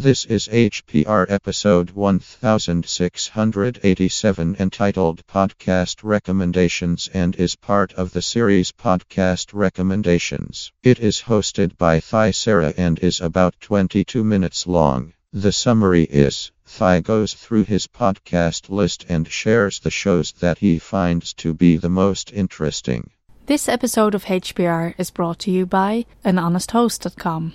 This is HPR episode 1687 entitled Podcast Recommendations and is part of the series Podcast Recommendations. It is hosted by Thai Sarah and is about 22 minutes long. The summary is Thai goes through his podcast list and shares the shows that he finds to be the most interesting. This episode of HPR is brought to you by anhonesthost.com.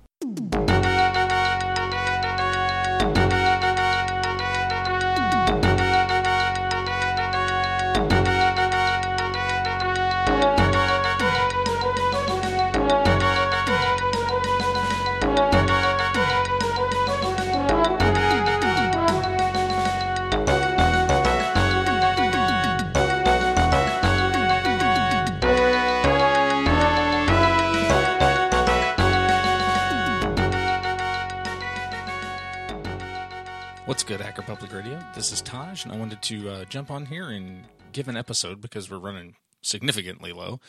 What's good, Hacker Public Radio? This is Taj, and I wanted to uh, jump on here and give an episode because we're running significantly low.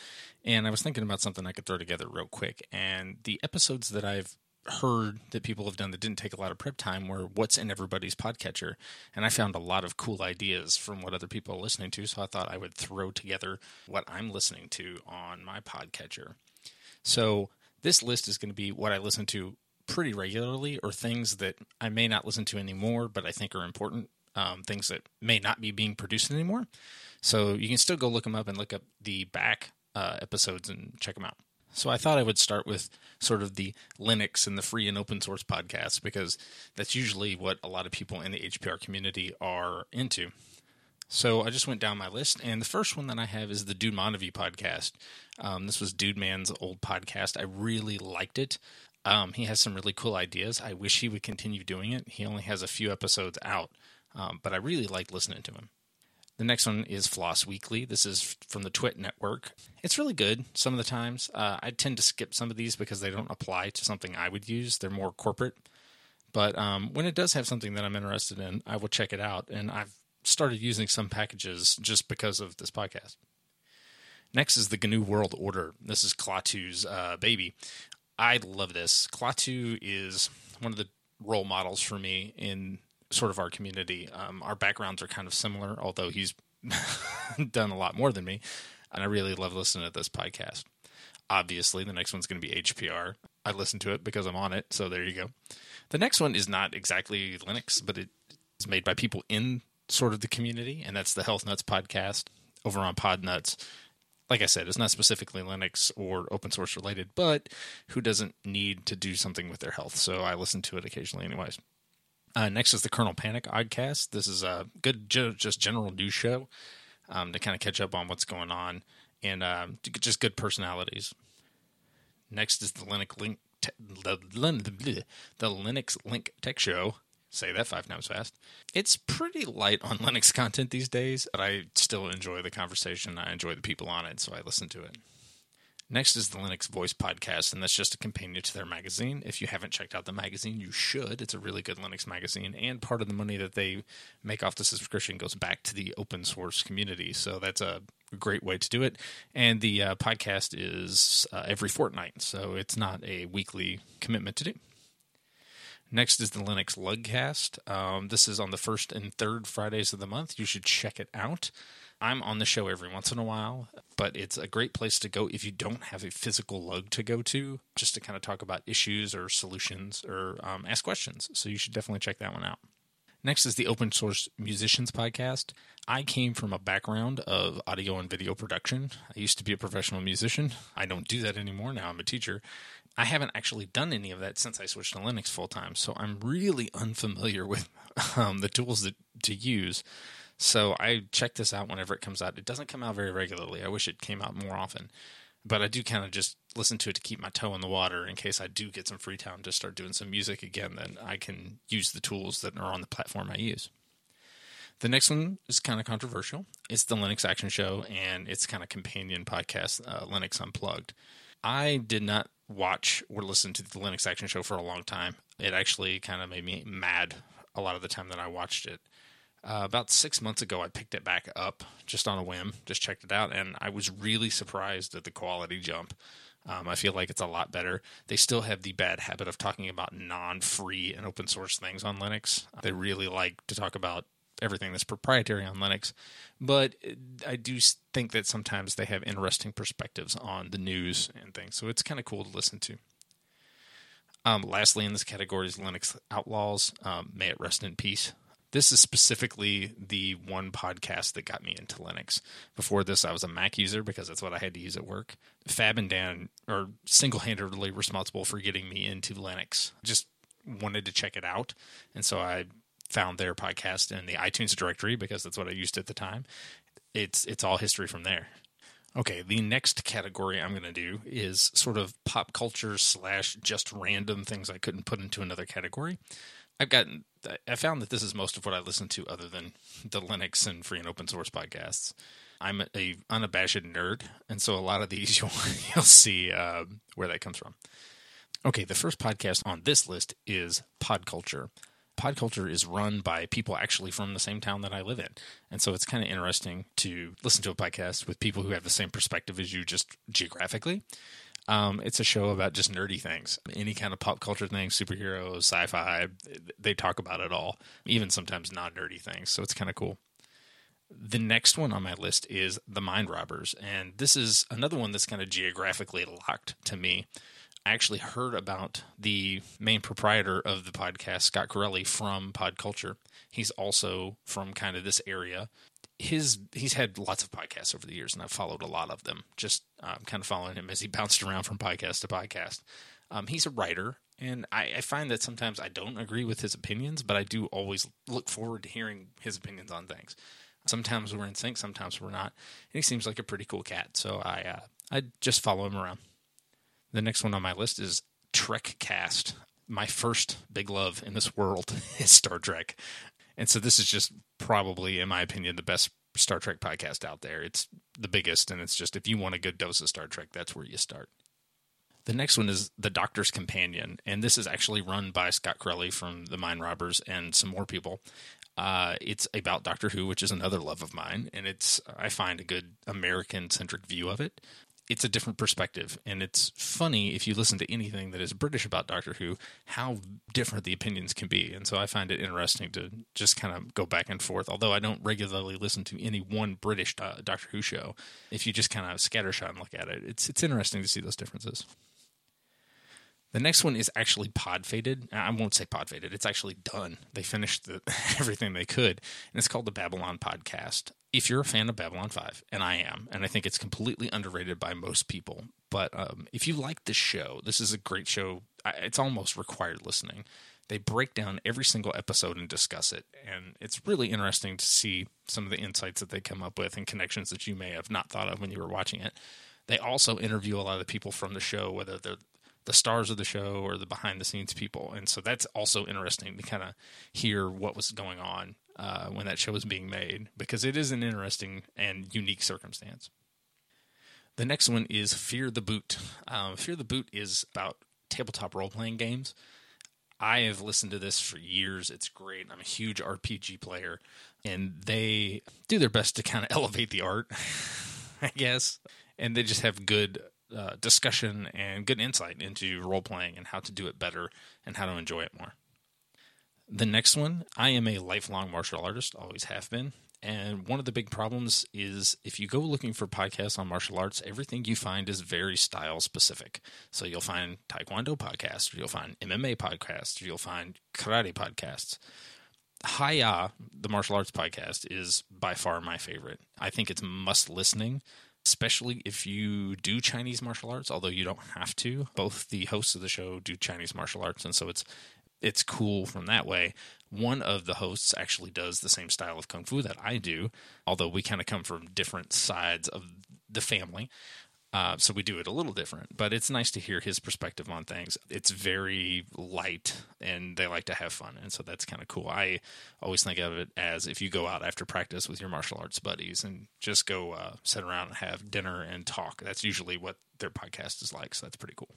And I was thinking about something I could throw together real quick. And the episodes that I've heard that people have done that didn't take a lot of prep time were what's in everybody's podcatcher. And I found a lot of cool ideas from what other people are listening to. So I thought I would throw together what I'm listening to on my podcatcher. So this list is going to be what I listen to pretty regularly or things that I may not listen to anymore, but I think are important, um, things that may not be being produced anymore. So you can still go look them up and look up the back uh, episodes and check them out. So I thought I would start with sort of the Linux and the free and open source podcasts because that's usually what a lot of people in the HPR community are into. So I just went down my list, and the first one that I have is the Dude Montague podcast. Um, this was Dude Man's old podcast. I really liked it. Um, he has some really cool ideas. I wish he would continue doing it. He only has a few episodes out, um, but I really like listening to him. The next one is Floss Weekly. This is from the Twit Network. It's really good some of the times. Uh, I tend to skip some of these because they don't apply to something I would use. They're more corporate. But um, when it does have something that I'm interested in, I will check it out. And I've started using some packages just because of this podcast. Next is the GNU World Order. This is Klaatu's uh, baby. I love this. Klaatu is one of the role models for me in sort of our community. Um, our backgrounds are kind of similar, although he's done a lot more than me. And I really love listening to this podcast. Obviously, the next one's going to be HPR. I listen to it because I'm on it, so there you go. The next one is not exactly Linux, but it is made by people in sort of the community, and that's the Health Nutz podcast over on Podnutz like I said, it's not specifically Linux or open source related, but who doesn't need to do something with their health? So I listen to it occasionally, anyways. Uh, next is the Kernel Panic Oggcast. This is a good, just general news show um, to kind of catch up on what's going on and um, just good personalities. Next is the Linux Link, te- the, the Linux Link Tech Show say that five times fast. It's pretty light on Linux content these days, but I still enjoy the conversation. I enjoy the people on it, so I listen to it. Next is the Linux Voice podcast, and that's just a companion to their magazine. If you haven't checked out the magazine, you should. It's a really good Linux magazine, and part of the money that they make off the subscription goes back to the open source community. So that's a great way to do it. And the uh, podcast is uh, every fortnight, so it's not a weekly commitment to do. Next is the Linux Lugcast. Um, this is on the first and third Fridays of the month. You should check it out. I'm on the show every once in a while, but it's a great place to go if you don't have a physical lug to go to, just to kind of talk about issues or solutions or um, ask questions. So you should definitely check that one out. Next is the Open Source Musicians Podcast. I came from a background of audio and video production. I used to be a professional musician. I don't do that anymore. Now I'm a teacher. I haven't actually done any of that since I switched to Linux full time, so I'm really unfamiliar with um, the tools that to use. So I check this out whenever it comes out. It doesn't come out very regularly. I wish it came out more often, but I do kind of just listen to it to keep my toe in the water in case I do get some free time to start doing some music again. Then I can use the tools that are on the platform I use. The next one is kind of controversial. It's the Linux Action Show, and it's kind of companion podcast, uh, Linux Unplugged. I did not watch or listen to the Linux Action Show for a long time. It actually kind of made me mad a lot of the time that I watched it. Uh, about six months ago, I picked it back up just on a whim, just checked it out, and I was really surprised at the quality jump. Um, I feel like it's a lot better. They still have the bad habit of talking about non free and open source things on Linux. They really like to talk about everything that's proprietary on Linux. But I do think that sometimes they have interesting perspectives on the news and things. So it's kind of cool to listen to. Um, lastly, in this category is Linux Outlaws. Um, may it rest in peace. This is specifically the one podcast that got me into Linux. Before this, I was a Mac user because that's what I had to use at work. Fab and Dan are single handedly responsible for getting me into Linux. Just wanted to check it out. And so I found their podcast in the iTunes directory because that's what I used at the time. It's it's all history from there. Okay, the next category I'm going to do is sort of pop culture slash just random things I couldn't put into another category. I've gotten I found that this is most of what I listen to, other than the Linux and free and open source podcasts. I'm a unabashed nerd, and so a lot of these you'll you'll see uh, where that comes from. Okay, the first podcast on this list is Podculture. Podculture is run by people actually from the same town that I live in. And so it's kind of interesting to listen to a podcast with people who have the same perspective as you just geographically. Um, it's a show about just nerdy things, any kind of pop culture things, superheroes, sci fi. They talk about it all, even sometimes non nerdy things. So it's kind of cool. The next one on my list is The Mind Robbers. And this is another one that's kind of geographically locked to me. I actually heard about the main proprietor of the podcast, Scott Corelli, from Podculture. He's also from kind of this area. His he's had lots of podcasts over the years, and I've followed a lot of them. Just um, kind of following him as he bounced around from podcast to podcast. Um, he's a writer, and I, I find that sometimes I don't agree with his opinions, but I do always look forward to hearing his opinions on things. Sometimes we're in sync, sometimes we're not. And he seems like a pretty cool cat, so I uh, I just follow him around. The next one on my list is Trek Cast. My first big love in this world is Star Trek. And so this is just probably, in my opinion, the best Star Trek podcast out there. It's the biggest, and it's just if you want a good dose of Star Trek, that's where you start. The next one is The Doctor's Companion, and this is actually run by Scott Corelli from The Mind Robbers and some more people. Uh, it's about Doctor Who, which is another love of mine, and it's I find a good American centric view of it it's a different perspective. And it's funny if you listen to anything that is British about Doctor Who, how different the opinions can be. And so I find it interesting to just kind of go back and forth. Although I don't regularly listen to any one British uh, Doctor Who show, if you just kind of scattershot and look at it, it's it's interesting to see those differences. The next one is actually pod faded. I won't say pod faded. It's actually done. They finished the, everything they could, and it's called the Babylon Podcast. If you're a fan of Babylon 5, and I am, and I think it's completely underrated by most people, but um, if you like this show, this is a great show. It's almost required listening. They break down every single episode and discuss it, and it's really interesting to see some of the insights that they come up with and connections that you may have not thought of when you were watching it. They also interview a lot of the people from the show, whether they're the stars of the show or the behind the scenes people. And so that's also interesting to kind of hear what was going on uh, when that show was being made because it is an interesting and unique circumstance. The next one is Fear the Boot. Um, Fear the Boot is about tabletop role playing games. I have listened to this for years. It's great. I'm a huge RPG player, and they do their best to kind of elevate the art, I guess. And they just have good uh, discussion and good insight into role playing and how to do it better and how to enjoy it more. The next one, I am a lifelong martial artist, always have been. And one of the big problems is if you go looking for podcasts on martial arts, everything you find is very style specific. So you'll find Taekwondo podcasts, you'll find MMA podcasts, you'll find karate podcasts. Hi-Ya, the martial arts podcast, is by far my favorite. I think it's must listening especially if you do Chinese martial arts, although you don't have to. Both the hosts of the show do Chinese martial arts, and so it's it's cool from that way. One of the hosts actually does the same style of kung fu that I do, although we kind of come from different sides of the family. Uh, so we do it a little different, but it's nice to hear his perspective on things. It's very light, and they like to have fun, and so that's kind of cool. I always think of it as if you go out after practice with your martial arts buddies and just go uh, sit around and have dinner and talk. That's usually what their podcast is like, so that's pretty cool.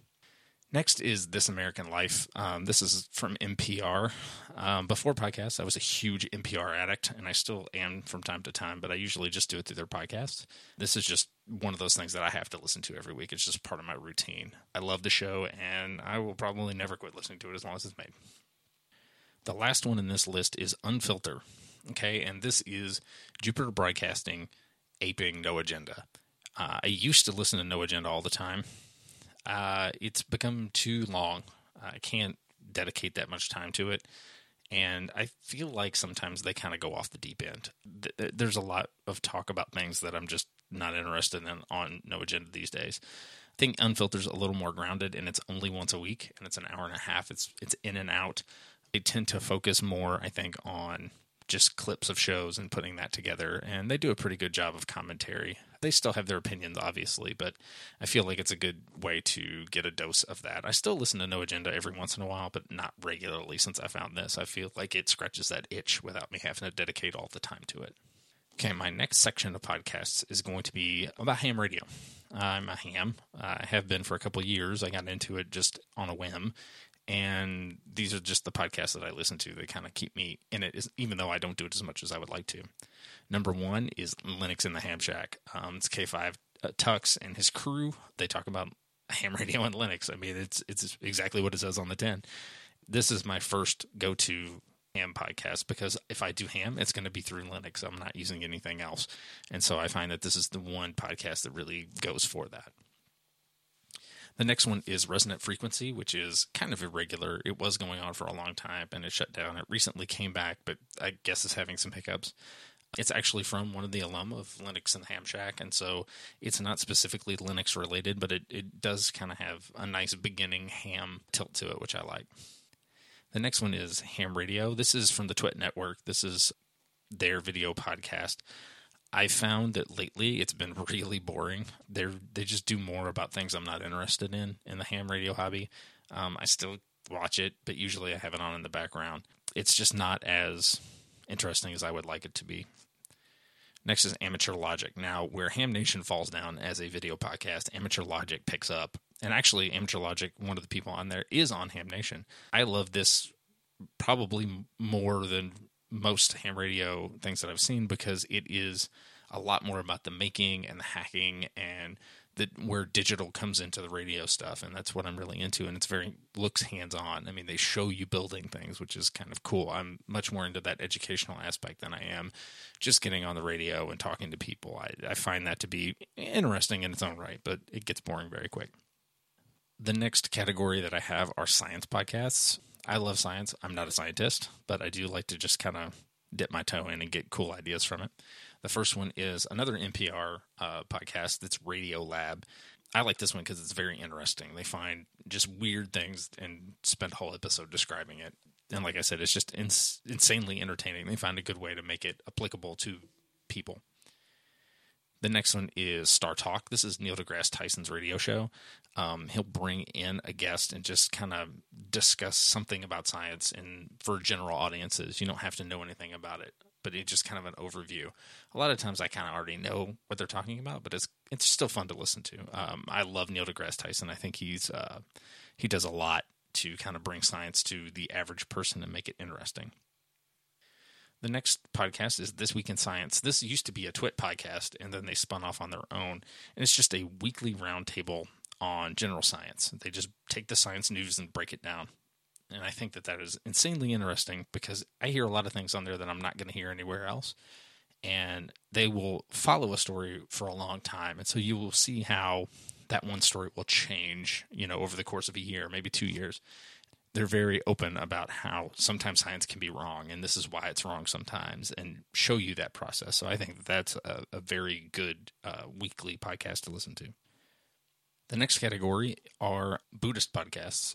Next is This American Life. Um, this is from NPR. Um, before podcasts, I was a huge NPR addict, and I still am from time to time, but I usually just do it through their podcast. This is just one of those things that I have to listen to every week. It's just part of my routine. I love the show, and I will probably never quit listening to it as long as it's made. The last one in this list is Unfilter. Okay, and this is Jupiter Broadcasting aping No Agenda. Uh, I used to listen to No Agenda all the time uh, it's become too long. I can't dedicate that much time to it. And I feel like sometimes they kind of go off the deep end. There's a lot of talk about things that I'm just not interested in on No Agenda these days. I think Unfilter's a little more grounded, and it's only once a week, and it's an hour and a half. It's it's in and out. They tend to focus more, I think, on just clips of shows and putting that together. And they do a pretty good job of commentary. They still have their opinions, obviously, but I feel like it's a good way to get a dose of that. I still listen to No Agenda every once in a while, but not regularly since I found this. I feel like it scratches that itch without me having to dedicate all the time to it. Okay, my next section of podcasts is going to be about ham radio. I'm a ham. I have been for a couple years. I got into it just on a whim, and these are just the podcasts that I listen to. They kind of keep me in it, even though I don't do it as much as I would like to. Number one is Linux in the Ham Shack. Um, it's K5 uh, Tux and his crew. They talk about ham radio and Linux. I mean, it's it's exactly what it says on the tin. This is my first go to ham podcast because if I do ham, it's going to be through Linux. I'm not using anything else, and so I find that this is the one podcast that really goes for that. The next one is Resonant Frequency, which is kind of irregular. It was going on for a long time and it shut down. It recently came back, but I guess is having some hiccups. It's actually from one of the alum of Linux and Ham Shack, and so it's not specifically Linux related, but it, it does kind of have a nice beginning ham tilt to it, which I like. The next one is Ham Radio. This is from the Twit Network. This is their video podcast. I found that lately it's been really boring. They they just do more about things I'm not interested in in the ham radio hobby. Um, I still watch it, but usually I have it on in the background. It's just not as interesting as I would like it to be. Next is Amateur Logic. Now, where Ham Nation falls down as a video podcast, Amateur Logic picks up. And actually, Amateur Logic, one of the people on there, is on Ham Nation. I love this probably more than most ham radio things that I've seen because it is a lot more about the making and the hacking and the where digital comes into the radio stuff and that's what I'm really into and it's very looks hands on. I mean they show you building things which is kind of cool. I'm much more into that educational aspect than I am just getting on the radio and talking to people. I, I find that to be interesting in its own right, but it gets boring very quick. The next category that I have are science podcasts. I love science. I'm not a scientist, but I do like to just kind of dip my toe in and get cool ideas from it. The first one is another NPR uh, podcast that's Radio Lab. I like this one because it's very interesting. They find just weird things and spend a whole episode describing it. And like I said, it's just ins- insanely entertaining. They find a good way to make it applicable to people. The next one is Star Talk. This is Neil deGrasse Tyson's radio show. Um, he'll bring in a guest and just kind of discuss something about science and for general audiences. You don't have to know anything about it, but it's just kind of an overview. A lot of times I kind of already know what they're talking about, but it's it's still fun to listen to. Um, I love Neil deGrasse Tyson. I think he's uh, he does a lot to kind of bring science to the average person and make it interesting. The next podcast is This Week in Science. This used to be a Twit podcast, and then they spun off on their own. And it's just a weekly roundtable on general science. They just take the science news and break it down. And I think that that is insanely interesting because I hear a lot of things on there that I'm not going to hear anywhere else. And they will follow a story for a long time. And so you will see how that one story will change, you know, over the course of a year, maybe two years they're very open about how sometimes science can be wrong and this is why it's wrong sometimes and show you that process. So I think that's a, a very good uh, weekly podcast to listen to. The next category are Buddhist podcasts.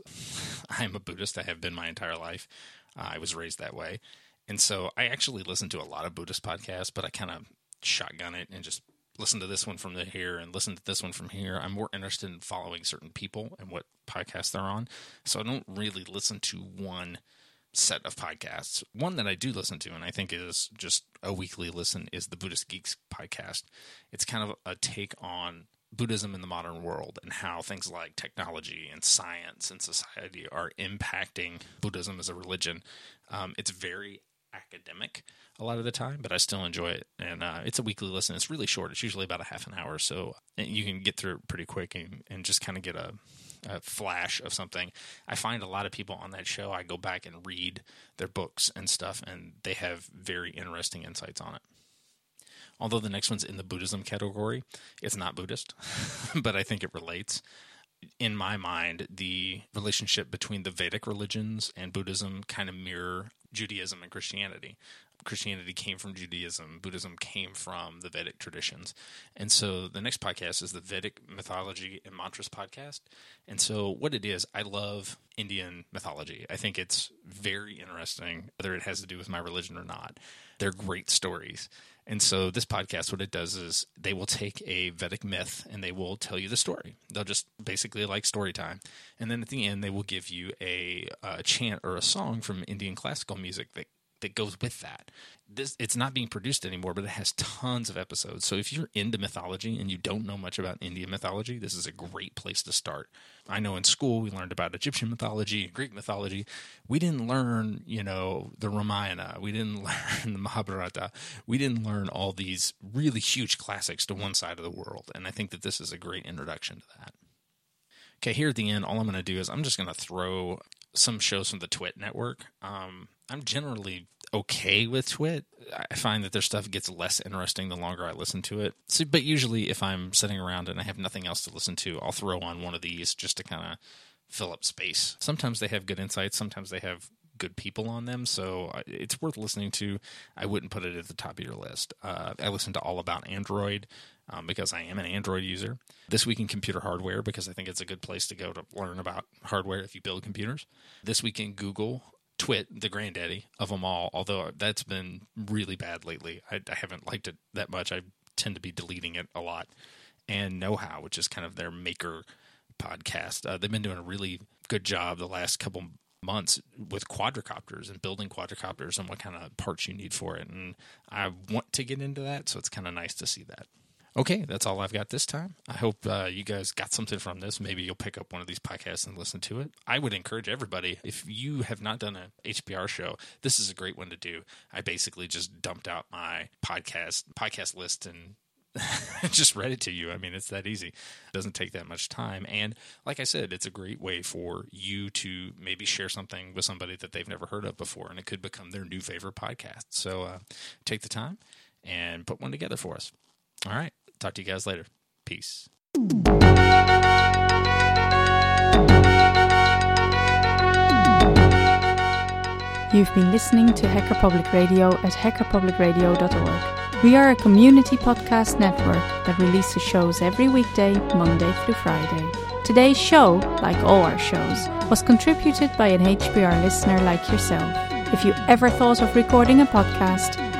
I'm a Buddhist. I have been my entire life. Uh, I was raised that way. And so I actually listen to a lot of Buddhist podcasts, but I kind of shotgun it and just listen to this one from here and listen to this one from here. I'm more interested in following certain people and what podcasts they're on. So I don't really listen to one set of podcasts. One that I do listen to and I think is just a weekly listen is the Buddhist Geeks podcast. It's kind of a take on Buddhism in the modern world and how things like technology and science and society are impacting Buddhism as a religion. Um, it's very academic a lot of the time, but I still enjoy it. And uh, it's a weekly listen. It's really short. It's usually about a half an hour, so you can get through it pretty quick and, and just kind of get a, a flash of something. I find a lot of people on that show. I go back and read their books and stuff, and they have very interesting insights on it. Although the next one's in the Buddhism category, it's not Buddhist, but I think it relates in my mind, the relationship between the Vedic religions and Buddhism kind of mirror Judaism and Christianity. Christianity came from Judaism, Buddhism came from the Vedic traditions. And so the next podcast is the Vedic Mythology and Mantras podcast. And so what it is, I love Indian mythology. I think it's very interesting, whether it has to do with my religion or not. They're great stories. And so this podcast, what it does is they will take a Vedic myth and they will tell you the story. They'll just basically like story time, and then at the end they will give you a, a chant or a song from Indian classical music that that goes with that. This it's not being produced anymore, but it has tons of episodes. So if you're into mythology and you don't know much about Indian mythology, this is a great place to start. I know in school we learned about Egyptian mythology and Greek mythology. We didn't learn, you know, the Ramayana. We didn't learn the Mahabharata. We didn't learn all these really huge classics to one side of the world. And I think that this is a great introduction to that. Okay, here at the end, all I'm going to do is I'm just going to throw some shows from the Twit network. Um, I'm generally okay with Twit. I find that their stuff gets less interesting the longer I listen to it. So, but usually, if I'm sitting around and I have nothing else to listen to, I'll throw on one of these just to kind of fill up space. Sometimes they have good insights. Sometimes they have good people on them, so uh, it's worth listening to. I wouldn't put it at the top of your list. Uh, I listen to all about Android um, because I am an Android user. This Week in Computer Hardware because I think it's a good place to go to learn about hardware if you build computers. This Week in Google, Twit, the granddaddy of them all, although that's been really bad lately. I, I haven't liked it that much. I tend to be deleting it a lot. And Know How, which is kind of their maker podcast. Uh, they've been doing a really good job the last couple months with quadricopters and building quadricopters and what kind of parts you need for it. And I want to get into that, so it's kind of nice to see that. Okay, that's all I've got this time. I hope uh, you guys got something from this. Maybe you'll pick up one of these podcasts and listen to it. I would encourage everybody, if you have not done an HPR show, this is a great one to do. I basically just dumped out my podcast podcast list and just read it to you. I mean, it's that easy. It doesn't take that much time. And like I said, it's a great way for you to maybe share something with somebody that they've never heard of before, and it could become their new favorite podcast. So uh, take the time and put one together for us. All right. Talk to you guys later. Peace. You've been listening to Hacker Public Radio at hackerpublicradio.org. We are a community podcast network that releases shows every weekday, Monday through Friday. Today's show, like all our shows, was contributed by an HPR listener like yourself. If you ever thought of recording a podcast,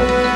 Bye.